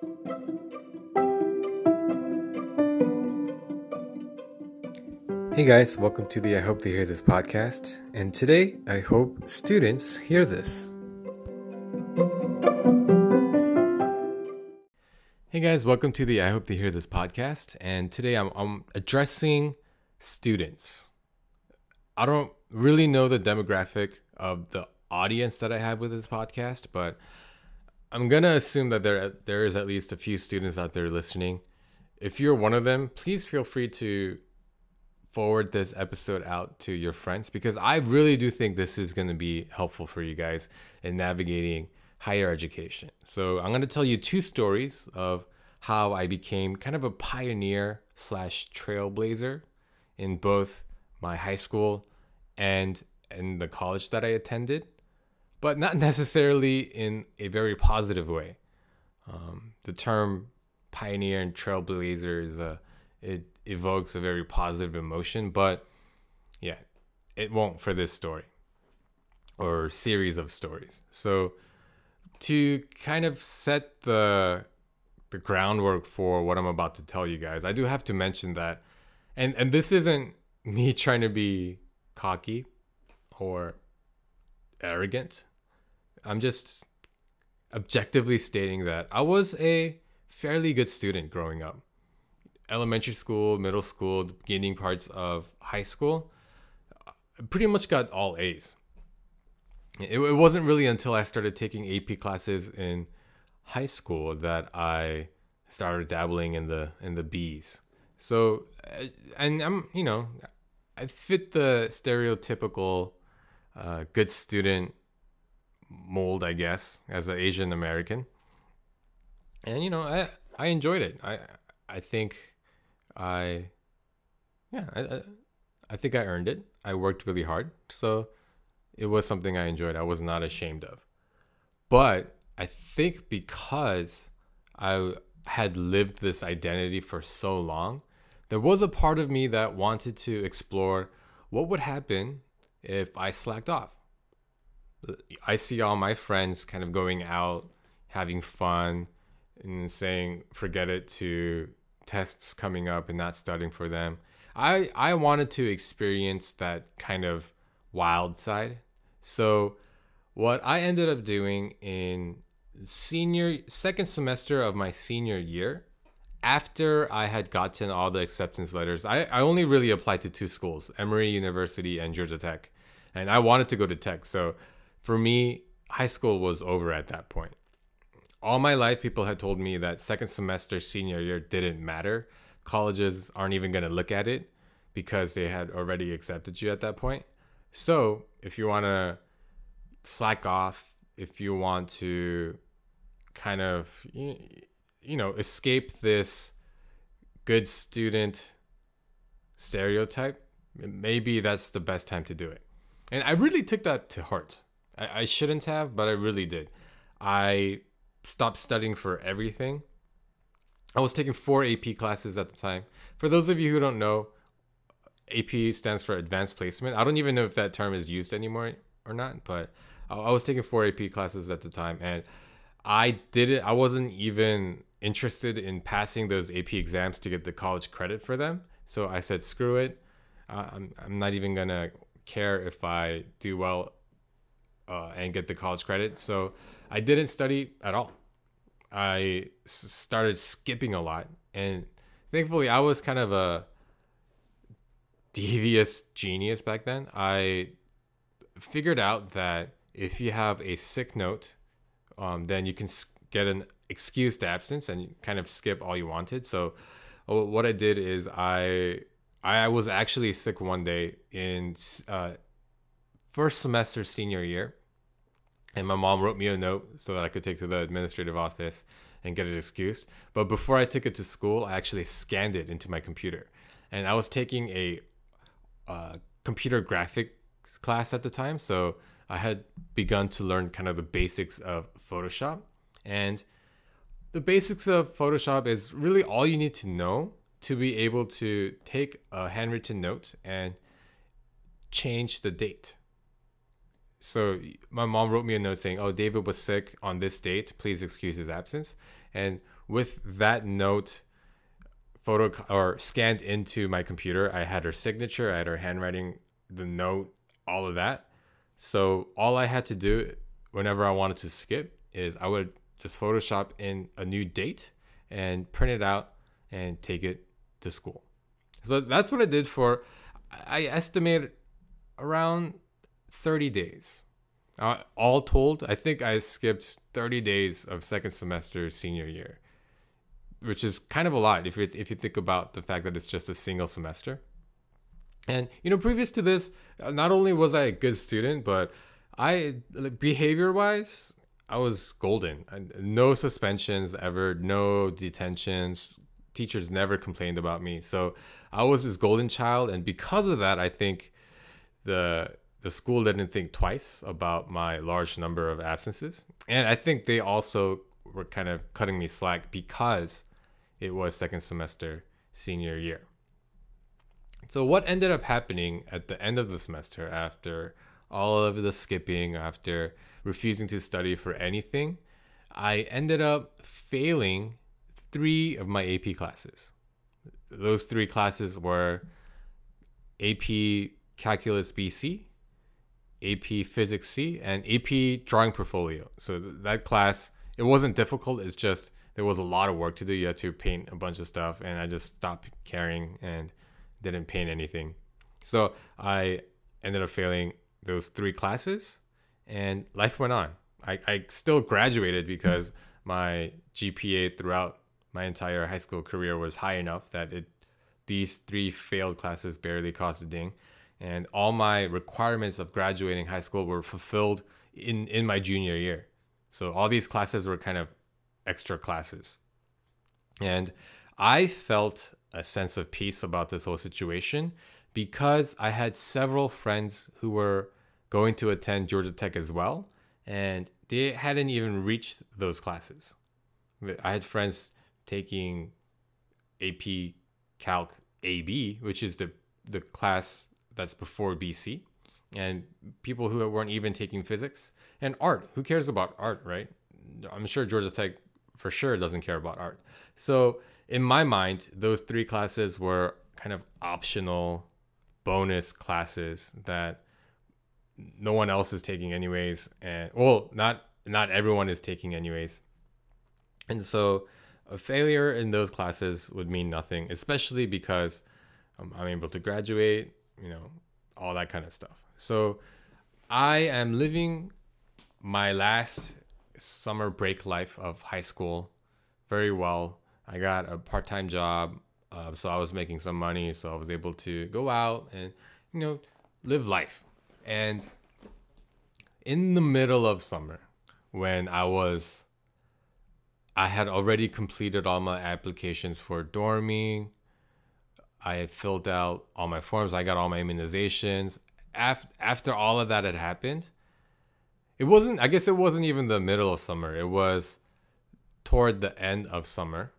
Hey guys, welcome to the I Hope They Hear This podcast. And today, I hope students hear this. Hey guys, welcome to the I Hope They Hear This podcast. And today I'm, I'm addressing students. I don't really know the demographic of the audience that I have with this podcast, but I'm gonna assume that there there is at least a few students out there listening. If you're one of them, please feel free to forward this episode out to your friends because I really do think this is to be helpful for you guys in navigating higher education. So I'm to tell you two stories of how I became kind of a pioneer slash trailblazer in both my high school and in the college that I attended, but not necessarily in a very positive way. Um, the term pioneer and trailblazer is a it evokes a very positive emotion, but yeah, it won't for this story or series of stories. So to kind of set the the groundwork for what I'm about to tell you guys, I do have to mention that and and this isn't me trying to be cocky or arrogant. I'm just objectively stating that I was a fairly good student growing up elementary school, middle school, beginning parts of high school, I pretty much got all A's. It, it wasn't really until I started taking AP classes in high school that I started dabbling in the in the B's. So, uh, and I'm you know, I fit the stereotypical uh, good student mold, I guess, as an Asian American. And you know, I I enjoyed it. I I think I, yeah, I, I think I earned it. I worked really hard. So it was something I enjoyed. I was not ashamed of. But I think because I had lived this identity for so long, there was a part of me that wanted to explore what would happen if I slacked off. I see all my friends kind of going out, having fun, and saying, forget it to tests coming up and not studying for them. I I wanted to experience that kind of wild side. So what I ended up doing in senior second semester of my senior year after I had gotten all the acceptance letters, I, I only really applied to two schools, Emory University and Georgia Tech. And I wanted to go to Tech. So for me, high school was over at that point. All my life people had told me that second semester senior year didn't matter. Colleges aren't even going to look at it because they had already accepted you at that point. So if you want to slack off if you want to kind of you know escape this good student stereotype maybe that's the best time to do it. And i really took that to heart I, I shouldn't have but i really did i stopped studying for everything. I was taking four AP classes at the time. For those of you who don't know, AP stands for Advanced Placement. I don't even know if that term is used anymore or not, but I was taking four AP classes at the time, and I didn't. I wasn't even interested in passing those AP exams to get the college credit for them. So I said, screw it. I'm I'm not even gonna care if I do well uh, and get the college credit. So I didn't study at all. I started skipping a lot, and thankfully, I was kind of a devious genius back then. I figured out that if you have a sick note, um, then you can get an excused absence and kind of skip all you wanted. So, uh, what I did is I I was actually sick one day in uh, first semester senior year, and my mom wrote me a note so that I could take to the administrative office and get it excused. But before I took it to school, I actually scanned it into my computer. And I was taking a uh, computer graphics class at the time. So I had begun to learn kind of the basics of Photoshop. And the basics of Photoshop is really all you need to know to be able to take a handwritten note and change the date so my mom wrote me a note saying, "Oh, David was sick on this date. Please excuse his absence." And with that note photo or scanned into my computer, I had her signature, I had her handwriting, the note, all of that. So all I had to do whenever I wanted to skip is I would just Photoshop in a new date and print it out and take it to school. So that's what I did for, I estimate around 30 days. Uh, all told, I think I skipped 30 days of second semester senior year, which is kind of a lot if you if you think about the fact that it's just a single semester. And you know, previous to this, uh, not only was I a good student, but I like, behavior wise, I was golden. No suspensions ever, no detentions. Teachers never complained about me. So I was this golden child, and because of that, I think the the school didn't think twice about my large number of absences. And I think they also were kind of cutting me slack because it was second semester senior year. So what ended up happening at the end of the semester after all of the skipping, after refusing to study for anything, I ended up failing three of my AP classes. Those three classes were AP Calculus BC, AP Physics C, and AP Drawing Portfolio. So that class, it wasn't difficult. It's just there was a lot of work to do. You had to paint a bunch of stuff, and I just stopped caring and didn't paint anything. So I ended up failing those three classes, and life went on. I, I still graduated because my GPA throughout my entire high school career was high enough that it these three failed classes barely cost a ding and all my requirements of graduating high school were fulfilled in in my junior year. So all these classes were kind of extra classes. And i felt a sense of peace about this whole situation because i had several friends who were going to attend georgia tech as well and they hadn't even reached those classes. I had friends taking ap calc ab which is the the class that's before BC, and people who weren't even taking physics and art. Who cares about art, right? I'm sure Georgia Tech for sure doesn't care about art. So in my mind, those three classes were kind of optional bonus classes that no one else is taking anyways and well not not everyone is taking anyways and so a failure in those classes would mean nothing especially because um, i'm able to graduate you know, all that kind of stuff. So I am living my last summer break life of high school very well. I got a part time job, uh, so I was making some money, so I was able to go out and, you know, live life. And in the middle of summer, when I was, I had already completed all my applications for dorming, I filled out all my forms. I got all my immunizations. After, after all of that had happened, it wasn't, I guess it wasn't even the middle of summer. It was toward the end of summer.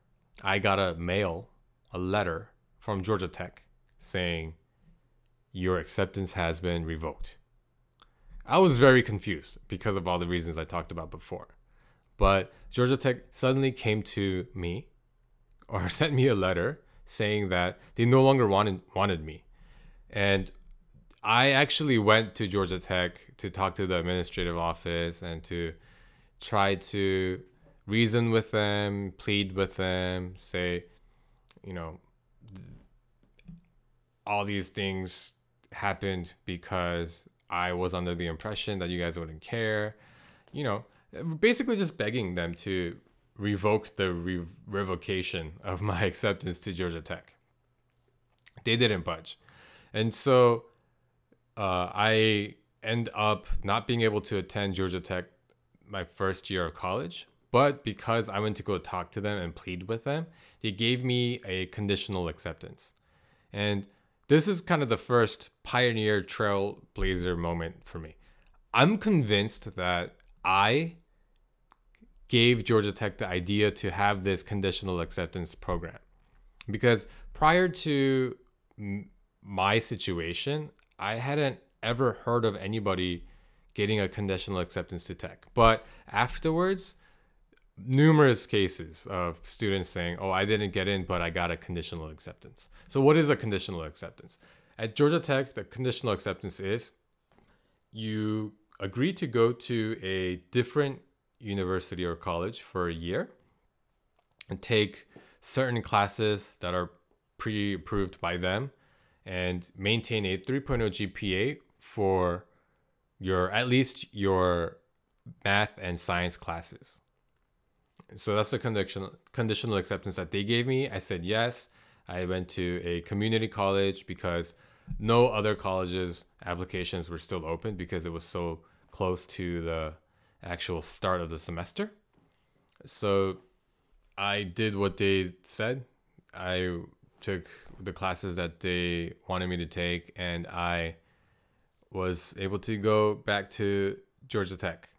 I got a mail, a letter from Georgia Tech saying, Your acceptance has been revoked. I was very confused because of all the reasons I talked about before. But Georgia Tech suddenly came to me or sent me a letter saying that they no longer wanted wanted me. And I actually went to Georgia Tech to talk to the administrative office and to try to reason with them, plead with them, say, you know, all these things happened because I was under the impression that you guys wouldn't care. You know, basically just begging them to revoked the re- revocation of my acceptance to Georgia Tech. They didn't budge. And so uh, I end up not being able to attend Georgia Tech my first year of college. But because I went to go talk to them and plead with them, they gave me a conditional acceptance. And this is kind of the first pioneer trailblazer moment for me. I'm convinced that I gave Georgia Tech the idea to have this conditional acceptance program. Because prior to my situation, I hadn't ever heard of anybody getting a conditional acceptance to tech. But afterwards, numerous cases of students saying, "Oh, I didn't get in, but I got a conditional acceptance." So, what is a conditional acceptance? At Georgia Tech, the conditional acceptance is you agree to go to a different university or college for a year and take certain classes that are pre-approved by them and maintain a 3.0 GPA for your at least your math and science classes. So that's the conditional conditional acceptance that they gave me. I said yes. I went to a community college because no other colleges applications were still open because it was so close to the actual start of the semester. So I did what they said. I took the classes that they wanted me to take and I was able to go back to Georgia Tech.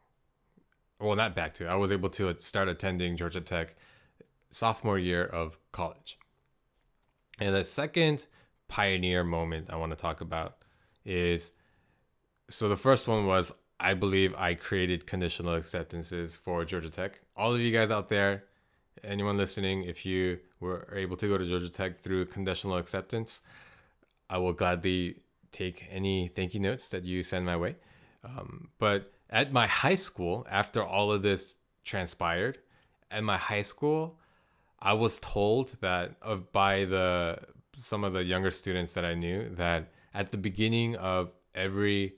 Well, not back to. I was able to start attending Georgia Tech sophomore year of college. And the second pioneer moment I want to talk about is so the first one was I believe I created conditional acceptances for Georgia Tech. All of you guys out there, anyone listening, if you were able to go to Georgia Tech through conditional acceptance, I will gladly take any thank you notes that you send my way. Um, but at my high school, after all of this transpired, at my high school, I was told that by the some of the younger students that I knew that at the beginning of every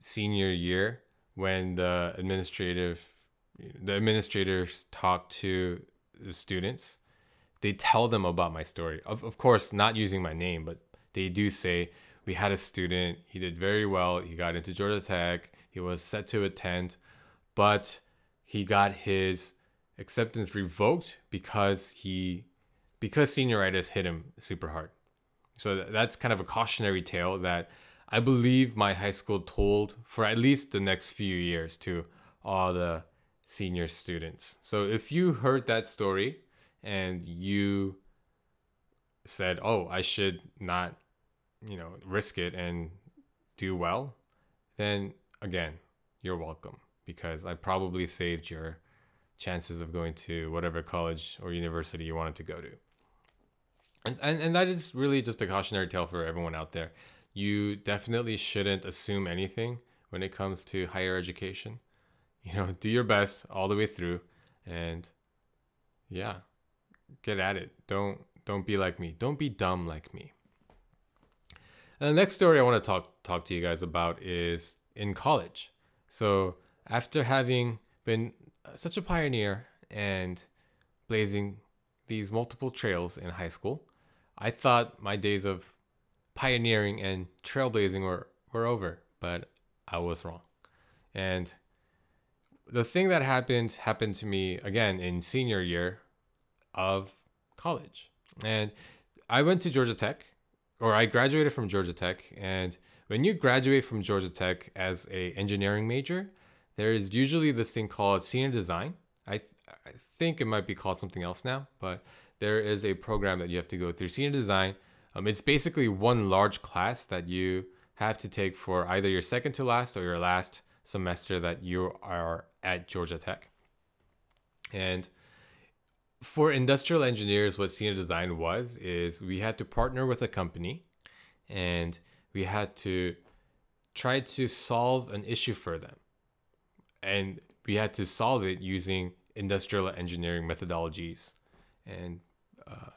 senior year when the administrative the administrators talk to the students they tell them about my story. Of, of course not using my name but they do say we had a student. He did very well. He got into georgia tech. He was set to attend but he got his acceptance revoked because he because senioritis hit him super hard. So that's kind of a cautionary tale that I believe my high school told for at least the next few years to all the senior students. So if you heard that story and you said, "Oh, I should not, you know, risk it and do well," then again, you're welcome because I probably saved your chances of going to whatever college or university you wanted to go to. And, and, and that is really just a cautionary tale for everyone out there. You definitely shouldn't assume anything when it comes to higher education. You know, do your best all the way through and yeah, get at it. Don't don't be like me. Don't be dumb like me. And the next story I want to talk talk to you guys about is in college. So, after having been uh, such a pioneer and blazing these multiple trails in high school, I thought my days of pioneering and trailblazing were, were over, but I was wrong. And the thing that happened happened to me again in senior year of college. And I went to Georgia Tech, or I graduated from Georgia Tech. And when you graduate from Georgia Tech as a engineering major, there is usually this thing called senior design. I, th- I think it might be called something else now, but there is a program that you have to go through senior design. Um, it's basically one large class that you have to take for either your second to last or your last semester that you are at Georgia Tech. And for industrial engineers, what senior design was is we had to partner with a company and we had to try to solve an issue for them. And we had to solve it using industrial engineering methodologies. And uh,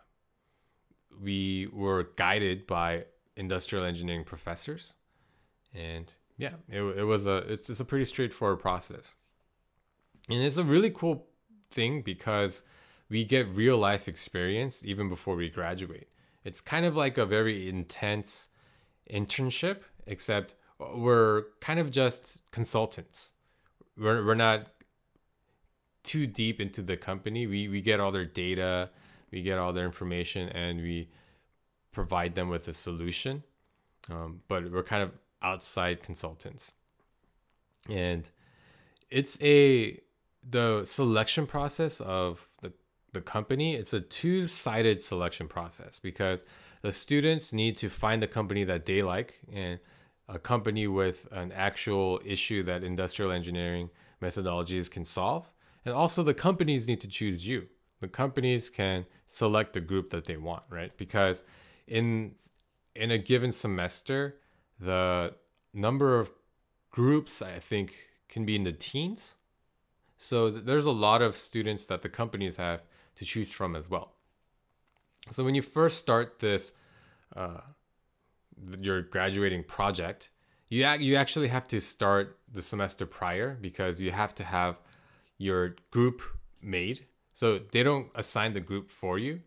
we were guided by industrial engineering professors. And yeah, it, it was a it's, it's a pretty straightforward process. And it's a really cool thing because we get real life experience even before we graduate. It's kind of like a very intense internship, except we're kind of just consultants. We're, we're not too deep into the company. We, we get all their data, we get all their information, and we provide them with a solution. Um, but we're kind of outside consultants. And it's a the selection process of the the company, it's a two-sided selection process because the students need to find a company that they like and a company with an actual issue that industrial engineering methodologies can solve. And also, the companies need to choose you. The companies can select the group that they want, right? Because in in a given semester, the number of groups I think can be in the teens. So there's a lot of students that the companies have to choose from as well. So when you first start this, uh, your graduating project, you you actually have to start the semester prior because you have to have your group made. So they don't assign the group for you.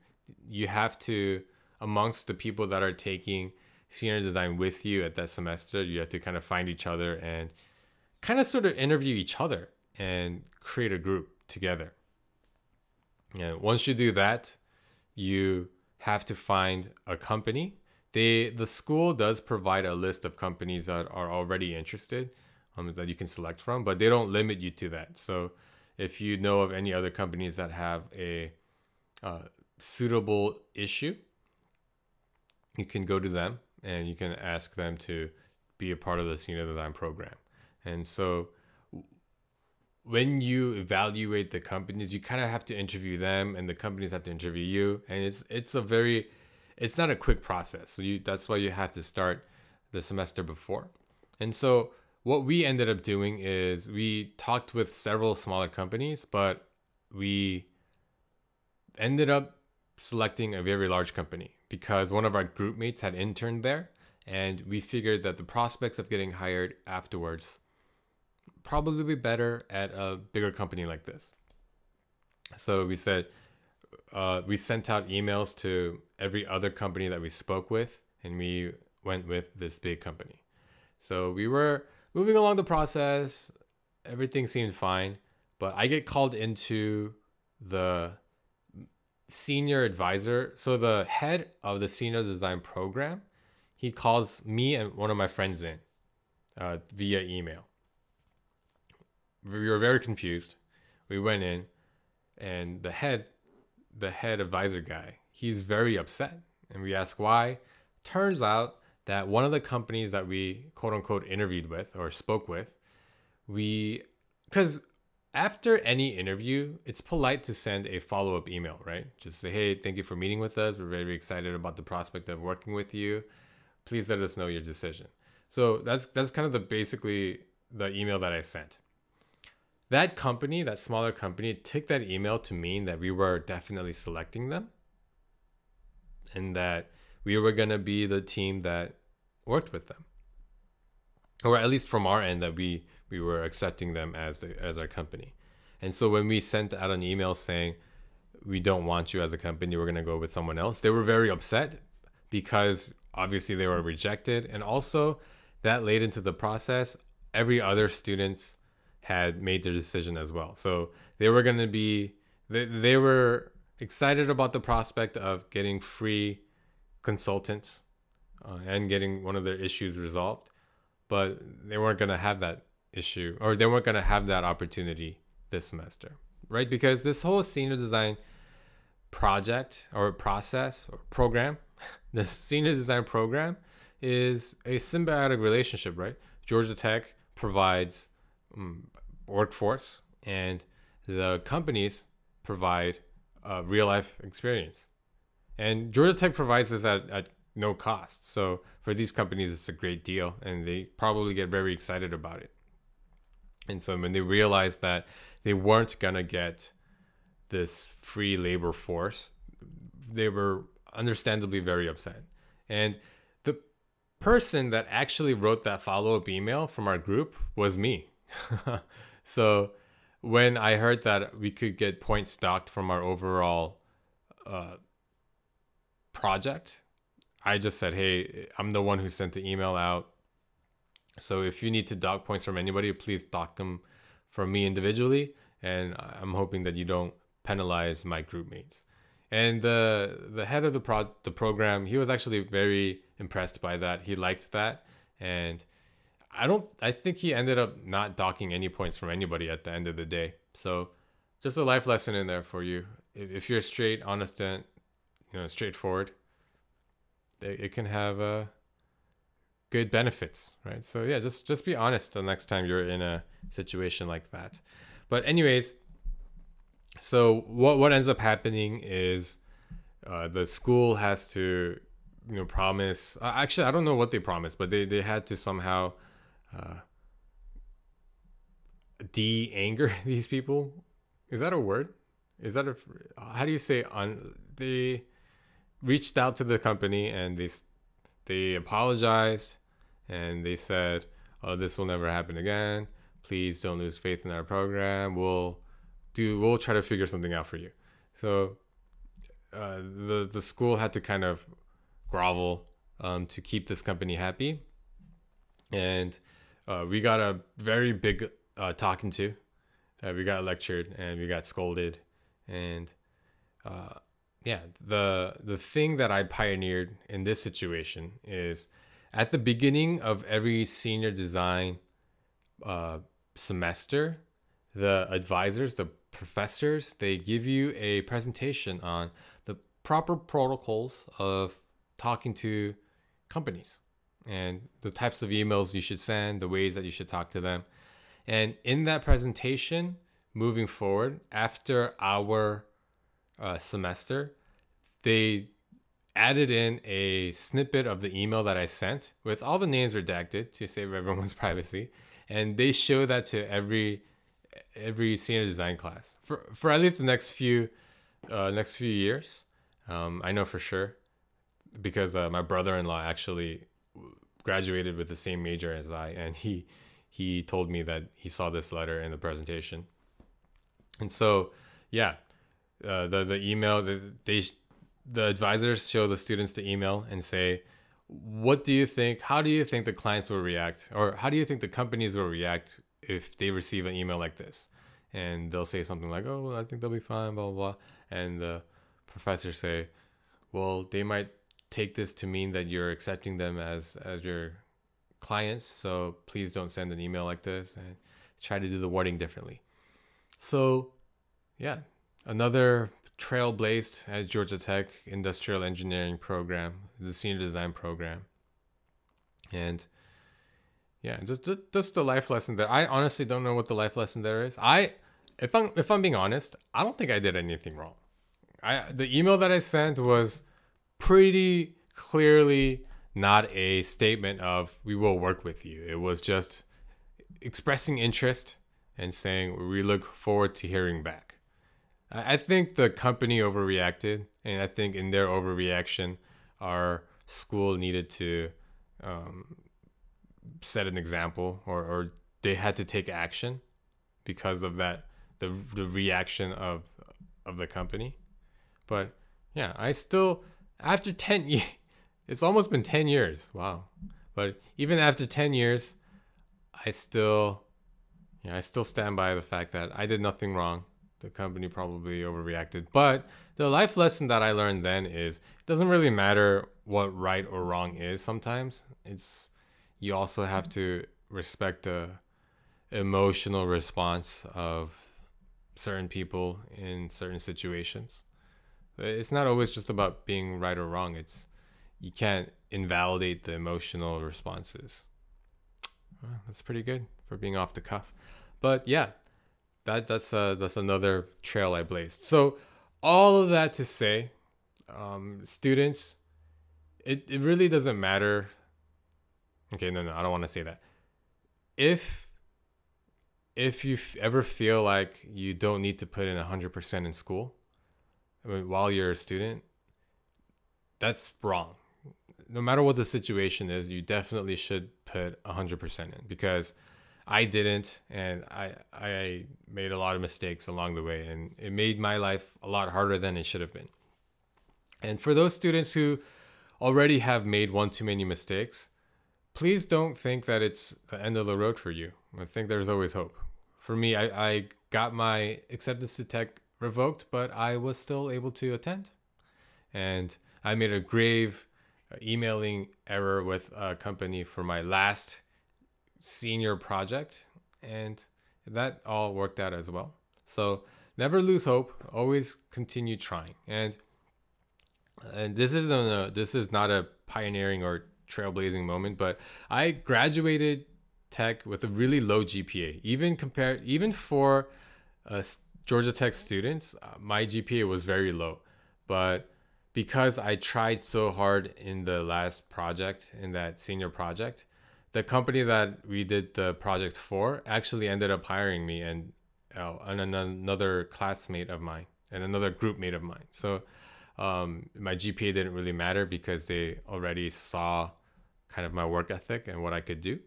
You have to amongst the people that are taking senior design with you at that semester, you have to kind of find each other and kind of sort of interview each other and create a group together. And once you do that, you have to find a company. They the school does provide a list of companies that are already interested um, that you can select from, but they don't limit you to that. So if you know of any other companies that have a uh, suitable issue, you can go to them and you can ask them to be a part of the senior design program. And so when you evaluate the companies, you kind of have to interview them and the companies have to interview you. And it's it's a very it's not a quick process. So you that's why you have to start the semester before. And so what we ended up doing is we talked with several smaller companies, but we ended up selecting a very large company because one of our group mates had interned there and we figured that the prospects of getting hired afterwards probably be better at a bigger company like this. So we said uh, we sent out emails to every other company that we spoke with, and we went with this big company. So we were moving along the process. Everything seemed fine, but I get called into the senior advisor. So the head of the senior design program, he calls me and one of my friends in uh, via email. We were very confused. We went in, and the head, the head advisor guy, he's very upset. And we ask why. Turns out that one of the companies that we quote unquote interviewed with or spoke with, we, because after any interview, it's polite to send a follow up email, right? Just say, hey, thank you for meeting with us. We're very excited about the prospect of working with you. Please let us know your decision. So that's that's kind of the basically the email that I sent. That company, that smaller company, took that email to mean that we were definitely selecting them and that we were gonna be the team that worked with them or at least from our end that we we were accepting them as the, as our company. And so when we sent out an email saying we don't want you as a company, we're going to go with someone else, they were very upset because obviously they were rejected and also that led into the process every other students had made their decision as well. So they were going to be they, they were excited about the prospect of getting free consultants uh, and getting one of their issues resolved but they weren't going to have that issue or they weren't going to have that opportunity this semester, right? Because this whole senior design project or process or program, the senior design program is a symbiotic relationship, right? Georgia Tech provides um, workforce and the companies provide a real life experience. And Georgia Tech provides this at, at no cost. So for these companies, it's a great deal, and they probably get very excited about it. And so when they realized that they weren't gonna get this free labor force, they were understandably very upset. And the person that actually wrote that follow up email from our group was me. so when I heard that we could get points docked from our overall uh, project, I just said, hey, I'm the one who sent the email out. So if you need to dock points from anybody, please dock them from me individually. And I'm hoping that you don't penalize my group mates. And the the head of the pro the program, he was actually very impressed by that. He liked that, and I don't. I think he ended up not docking any points from anybody at the end of the day. So, just a life lesson in there for you. If, if you're straight, honest, and you know straightforward, it can have a good benefits, right? So yeah, just just be honest the next time you're in a situation like that. But anyways, so what what ends up happening is uh, the school has to you know promise. Uh, actually, I don't know what they promised, but they they had to somehow uh, de anger these people. Is that a word? Is that a how do you say on they reached out to the company and they they apologized and they said, "Oh, this will never happen again. Please don't lose faith in our program. We'll do. We'll try to figure something out for you." So uh, the the school had to kind of grovel um, to keep this company happy, and uh, we got a very big uh, talking to. Uh, we got lectured and we got scolded, and uh, yeah, the the thing that I pioneered in this situation is at the beginning of every senior design uh, semester, the advisors, the professors, they give you a presentation on the proper protocols of talking to companies and the types of emails you should send, the ways that you should talk to them. And in that presentation, moving forward, after our uh, semester, they added in a snippet of the email that I sent with all the names redacted to save everyone's privacy, and they show that to every every senior design class for for at least the next few uh, next few years. Um, I know for sure because uh, my brother-in-law actually graduated with the same major as I, and he he told me that he saw this letter in the presentation, and so yeah, uh, the the email that they the advisors show the students the email and say, what do you think? How do you think the clients will react? Or how do you think the companies will react if they receive an email like this? And they'll say something like, oh, well, I think they'll be fine, blah, blah, blah. And the professors say, well, they might take this to mean that you're accepting them as, as your clients. So please don't send an email like this and try to do the wording differently. So, yeah, another trailblazed at Georgia Tech Industrial Engineering program, the senior design program. And yeah, just, just just the life lesson there. I honestly don't know what the life lesson there is. I if I'm if I'm being honest, I don't think I did anything wrong. I the email that I sent was pretty clearly not a statement of we will work with you. It was just expressing interest and saying we look forward to hearing back. I think the company overreacted, and I think in their overreaction, our school needed to um, set an example, or, or they had to take action because of that the the reaction of of the company. But yeah, I still after ten years, it's almost been ten years. Wow, but even after ten years, I still yeah I still stand by the fact that I did nothing wrong the company probably overreacted. But the life lesson that I learned then is it doesn't really matter what right or wrong is sometimes. It's you also have to respect the emotional response of certain people in certain situations. It's not always just about being right or wrong. It's you can't invalidate the emotional responses. Well, that's pretty good for being off the cuff. But yeah, that that's uh that's another trail I blazed. So all of that to say, um, students, it, it really doesn't matter. Okay, no, no, I don't want to say that. If if you ever feel like you don't need to put in 100% in school I mean, while you're a student, that's wrong. No matter what the situation is, you definitely should put 100% in because I didn't, and I I made a lot of mistakes along the way, and it made my life a lot harder than it should have been. And for those students who already have made one too many mistakes, please don't think that it's the end of the road for you. I think there's always hope. For me, I, I got my acceptance to tech revoked, but I was still able to attend. And I made a grave uh, emailing error with a company for my last senior project, and that all worked out as well. So never lose hope. Always continue trying. And and this isn't a this is not a pioneering or trailblazing moment, but I graduated Tech with a really low GPA. Even compared, even for uh, Georgia Tech students, uh, my GPA was very low. But because I tried so hard in the last project, in that senior project, the company that we did the project for actually ended up hiring me and, uh, and another classmate of mine and another group mate of mine. So um, my GPA didn't really matter because they already saw kind of my work ethic and what I could do.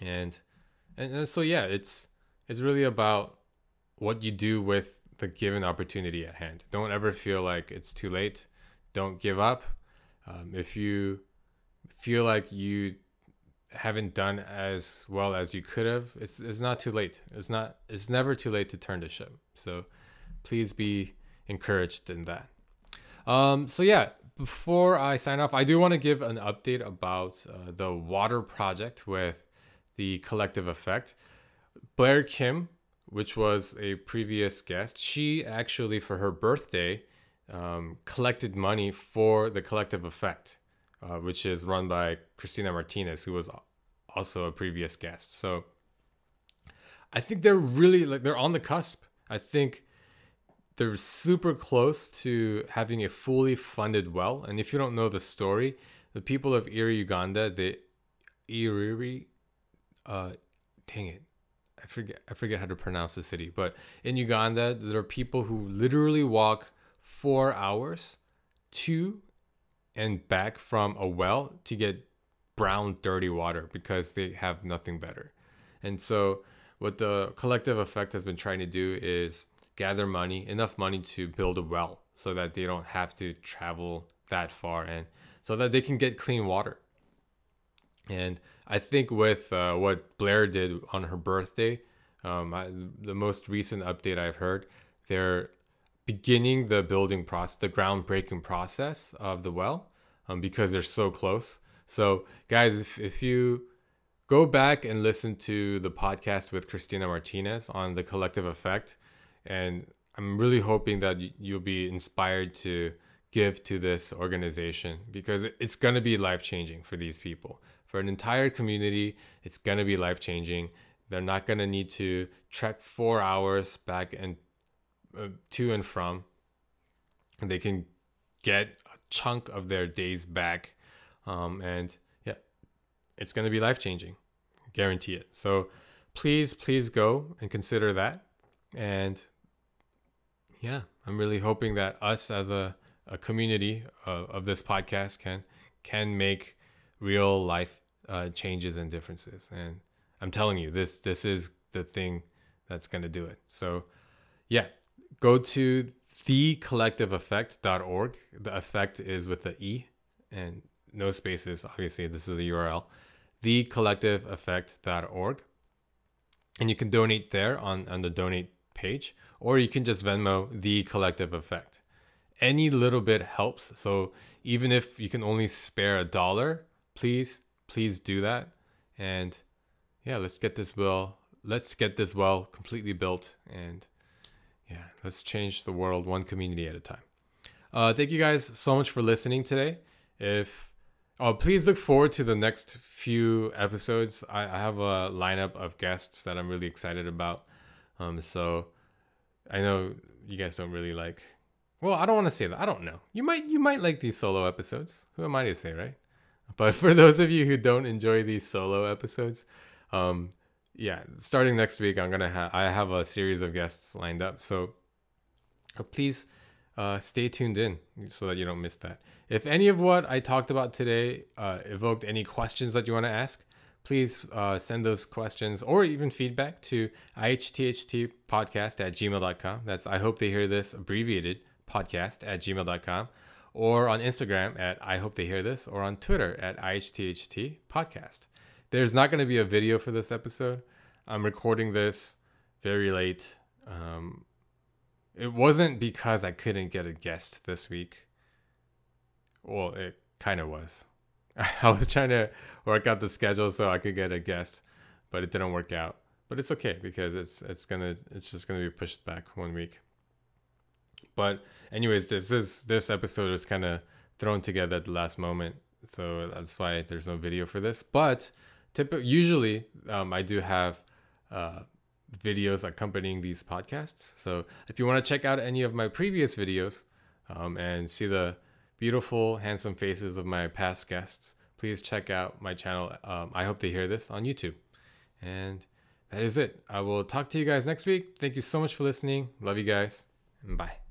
And, and and so yeah it's it's really about what you do with the given opportunity at hand. Don't ever feel like it's too late. Don't give up. Um, if you feel like you haven't done as well as you could have it's it's not too late. It's not it's never too late to turn the ship. So please be encouraged in that. Um so yeah before i sign off i do want to give an update about uh, the water project with the collective effect. Blair Kim, which was a previous guest, she actually, for her birthday, um, collected money for the collective effect, uh, which is run by Christina Martinez, who was also a previous guest. So I think they're really like they're on the cusp. I think they're super close to having a fully funded well. And if you don't know the story, the people of Erie, Uganda, the Iri uh, dang it, I forget I forget how to pronounce the city, but in Uganda there are people who literally walk four hours to and back from a well to get brown dirty water because they have nothing better. And so what the collective effect has been trying to do is gather money, enough money to build a well so that they don't have to travel that far and so that they can get clean water. And I think with uh, what Blair did on her birthday, um, I, the most recent update I've heard, they're beginning the building process, the groundbreaking process of the well, um, because they're so close. So, guys, if, if you go back and listen to the podcast with Christina Martinez on the collective effect, and I'm really hoping that you'll be inspired to give to this organization because it's going to be life changing for these people for an entire community, it's gonna be life changing. They're not gonna need to trek four hours back and uh, to and from. And they can get a chunk of their days back, um, and yeah, it's gonna be life changing. Guarantee it. So please, please go and consider that. And yeah, I'm really hoping that us as a, a community of, of this podcast can can make real life uh, changes and differences. And I'm telling you, this this is the thing that's going to do it. So, yeah, go to thecollectiveeffect.org. The effect is with the E and no spaces. Obviously, this is a URL. Thecollectiveeffect.org. And you can donate there on, on the donate page, or you can just Venmo the collective effect. Any little bit helps. So even if you can only spare a dollar, please please do that. And yeah, let's get this well. Let's get this well completely built. And yeah, let's change the world one community at a time. Uh, thank you guys so much for listening today. If oh, please look forward to the next few episodes. I, I have a lineup of guests that I'm really excited about. Um, so I know you guys don't really like. Well, I don't want to say that. I don't know. You might you might like these solo episodes. Who am I to say, right? But for those of you who don't enjoy these solo episodes, um, yeah, starting next week, I'm gonna have I have a series of guests lined up. So uh, please uh, stay tuned in so that you don't miss that. If any of what I talked about today uh, evoked any questions that you want to ask, please uh, send those questions or even feedback to ihthtpodcast at gmail.com. That's I hope they hear this abbreviated podcast at gmail.com or on Instagram at I hope they hear this, or on Twitter at IHTHT podcast. There's not going to be a video for this episode. I'm recording this very late. Um, it wasn't because I couldn't get a guest this week. Well, it kind of was. I was trying to work out the schedule so I could get a guest, but it didn't work out. But it's okay because it's it's gonna it's just gonna be pushed back one week. But anyways, this is this episode was kind of thrown together at the last moment so that's why there's no video for this. But typically, usually, um, I do have uh, videos accompanying these podcasts. So if you want to check out any of my previous videos um, and see the beautiful, handsome faces of my past guests, please check out my channel. Um, I hope they hear this on YouTube. And that is it. I will talk to you guys next week. Thank you so much for listening. Love you guys. And bye.